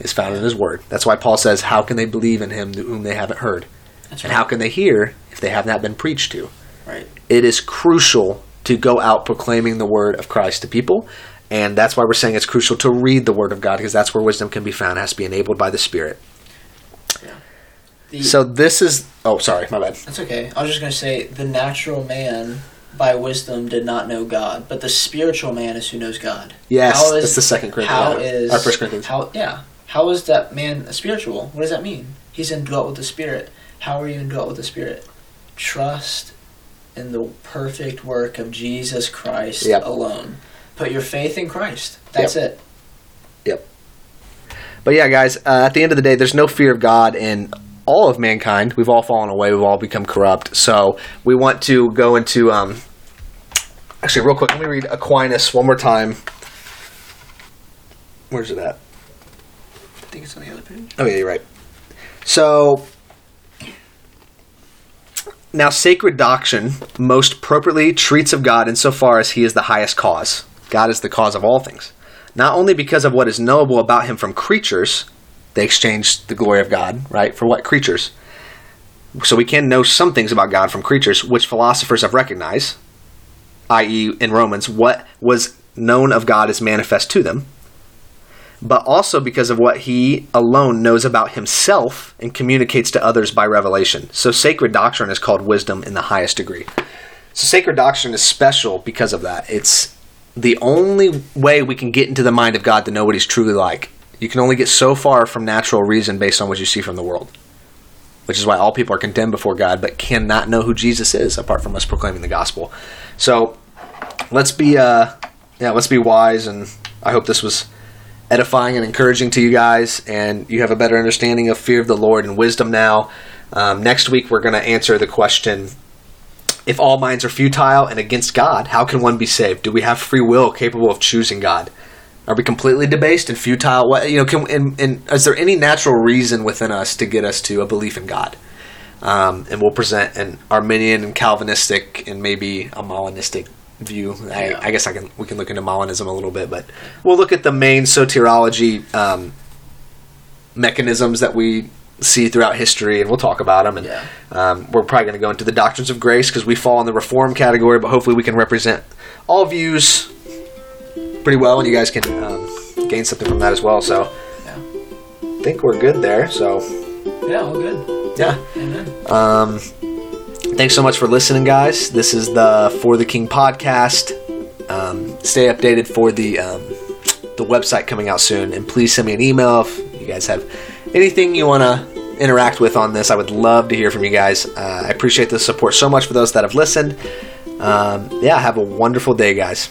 is found in his word. That's why Paul says, How can they believe in him whom they haven't heard? That's And right. how can they hear if they have not been preached to? right. It is crucial to go out proclaiming the word of Christ to people. And that's why we're saying it's crucial to read the word of God because that's where wisdom can be found. It has to be enabled by the Spirit. The, So this is oh sorry, my bad. that's okay. I was just gonna say the natural man by wisdom did not know God, but the spiritual man is who knows God. Yes, How is- that's the second Corinthians. How yeah. is Or First Corinthians. How yeah? How is that man spiritual? What does that mean? He's indwelt with the Spirit. How are you indwelt with the Spirit? Trust in the perfect work of Jesus Christ Yep. alone. Put your faith in Christ. That's it. Yep. But yeah, guys, uh, at the end of the day, there's no fear of God in all of mankind. We've all fallen away. We've all become corrupt. So we want to go into. Um, actually, real quick, let me read Aquinas one more time. Where's it at? Think it's on the other page. Oh yeah, you're right. So now, sacred doctrine most appropriately treats of God insofar as He is the highest cause. God is the cause of all things, not only because of what is knowable about Him from creatures. They exchange the glory of God, right? For what creatures? So we can know some things about God from creatures, which philosophers have recognized, i.e., in Romans, what was known of God is manifest to them but also because of what he alone knows about himself and communicates to others by revelation. So sacred doctrine is called wisdom in the highest degree. So sacred doctrine is special because of that. It's the only way we can get into the mind of God to know what he's truly like. You can only get so far from natural reason based on what you see from the world. Which is why all people are condemned before God, but cannot know who Jesus is apart from us proclaiming the gospel. So let's be uh yeah, let's be wise and I hope this was edifying and encouraging to you guys, and you have a better understanding of fear of the Lord and wisdom now. Um, next week, we're going to answer the question if all minds are futile and against God, how can one be saved? Do we have free will capable of choosing God? Are we completely debased and futile? What you know? Can and, and is there any natural reason within us to get us to a belief in God? Um, and we'll present an Arminian and Calvinistic and maybe a Molinistic view. I, I guess I can we can look into Molinism a little bit, but we'll look at the main soteriology um, mechanisms that we see throughout history, and we'll talk about them. And Yeah. um, we're probably going to go into the doctrines of grace because we fall in the Reform category, but hopefully we can represent all views pretty well, and you guys can um, gain something from that as well. So Yeah. I think we're good there. So Yeah, all good. yeah. Amen. Um, thanks so much for listening, guys. This is the For the King podcast. Um, stay updated for the um, the website coming out soon, and please send me an email if you guys have anything you want to interact with on this. I would love to hear from you guys. Uh, I appreciate the support so much for those that have listened. Um, yeah, have a wonderful day, guys.